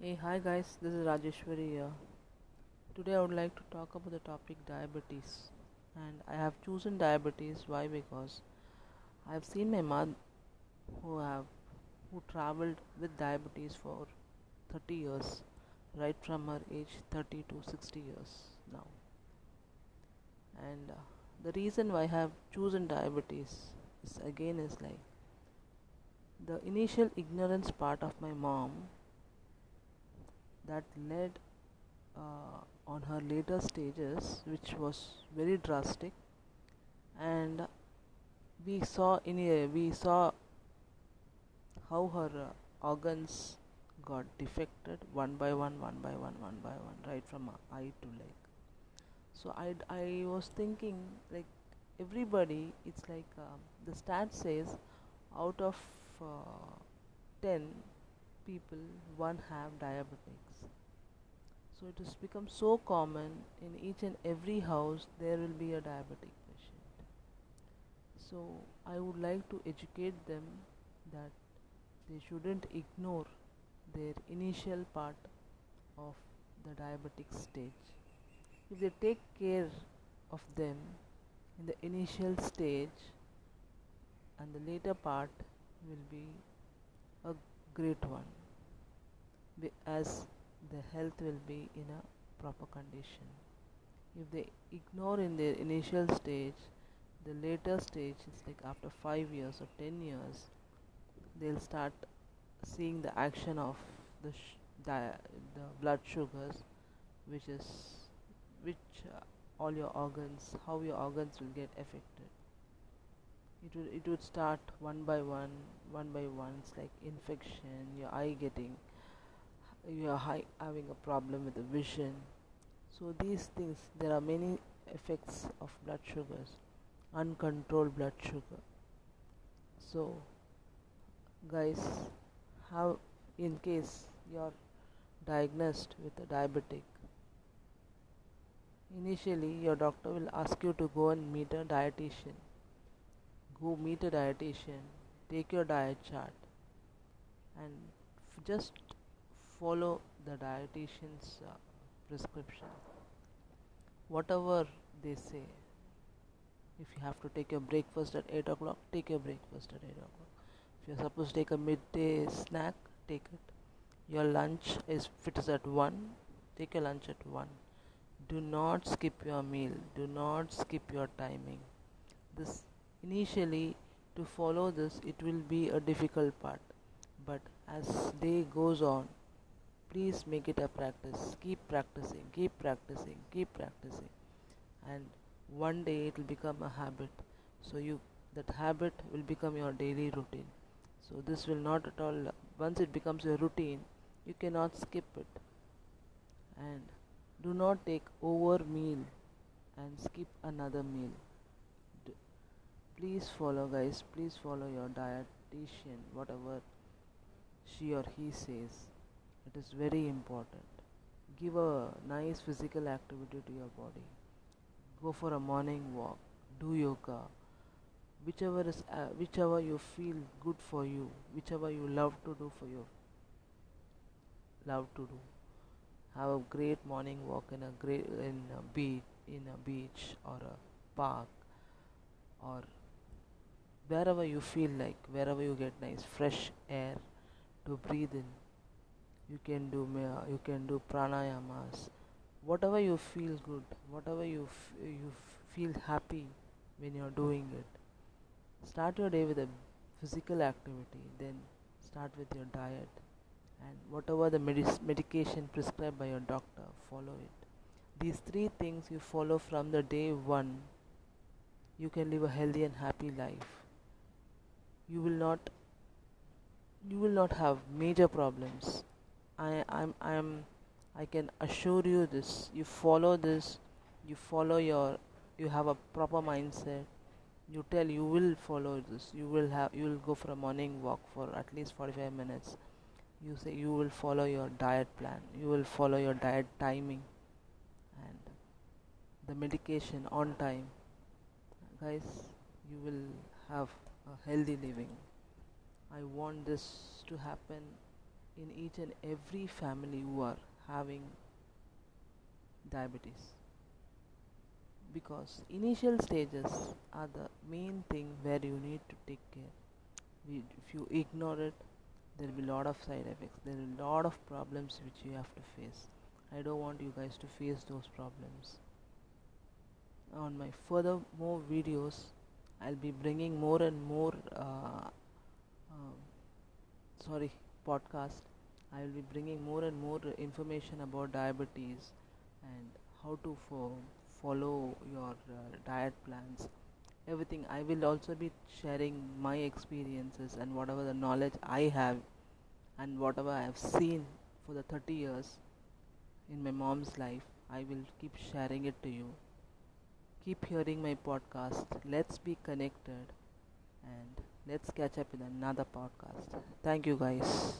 Hey, hi guys, this is Rajeshwari here. Today I would like to talk about the topic diabetes. And I have chosen diabetes why because I have seen my mother who have who traveled with diabetes for 30 years right from her age 30 to 60 years now. And uh, the reason why I have chosen diabetes is again is like the initial ignorance part of my mom that led uh, on her later stages, which was very drastic, and we saw in a, we saw how her uh, organs got defected one by one, one by one, one by one, right from eye to leg. So I I was thinking like everybody, it's like um, the stat says out of uh, ten people, one have diabetics so it has become so common in each and every house there will be a diabetic patient. So I would like to educate them that they shouldn't ignore their initial part of the diabetic stage. If they take care of them in the initial stage and the later part will be a great one as the health will be in a proper condition. If they ignore in their initial stage, the later stage is like after 5 years or 10 years, they'll start seeing the action of the, the blood sugars, which is which uh, all your organs, how your organs will get affected. It would, it would start one by one, one by one. It's like infection, your eye getting you are high, having a problem with the vision. So these things there are many effects of blood sugars uncontrolled blood sugar. So guys how in case you're diagnosed with a diabetic initially your doctor will ask you to go and meet a dietitian. Go meet a dietitian take your diet chart and just follow the dietitian's uh, prescription. Whatever they say if you have to take your breakfast at 8 o'clock take your breakfast at 8 o'clock. If you're supposed to take a midday snack take it. Your lunch is if it is at 1 take your lunch at 1 do not skip your meal do not skip your timing. This initially to follow this it will be a difficult part. But as day goes on please make it a practice. Keep practicing keep practicing keep practicing. And one day it will become a habit. So you that habit will become your daily routine. So this will not at all once it becomes a routine you cannot skip it. And do not take over meal and skip another meal. D please follow guys please follow your dietitian whatever she or he says it is very important. Give a nice physical activity to your body. Go for a morning walk. Do yoga. Whichever is uh, whichever you feel good for you whichever you love to do for you love to do. Have a great morning walk in a great in a beach in a beach or a park or wherever you feel like wherever you get nice fresh air to breathe in you can do uh, you can do pranayamas. Whatever you feel good whatever you f- you feel happy when you're doing it start your day with a physical activity then start with your diet and whatever the medis- medication prescribed by your doctor follow it. These three things you follow from the day one you can live a healthy and happy life. You will not you will not have major problems I I'm I'm I can assure you this. You follow this. You follow your you have a proper mindset. You tell you will follow this. You will have you will go for a morning walk for at least 45 minutes. You say you will follow your diet plan. You will follow your diet timing and the medication on time. Guys you will have a healthy living. I want this to happen in each and every family who are having diabetes. Because initial stages are the main thing where you need to take care. If you ignore it there will be lot of side effects. There will be lot of problems which you have to face. I don't want you guys to face those problems. On my further more videos i'll be bringing more and more uh, uh, sorry podcast i will be bringing more and more information about diabetes and how to fo- follow your uh, diet plans. Everything i will also be sharing my experiences and whatever the knowledge i have and whatever i have seen for the 30 years in my mom's life i will keep sharing it to you. Keep hearing my podcast. Let's be connected and let's catch up in another podcast. Thank you guys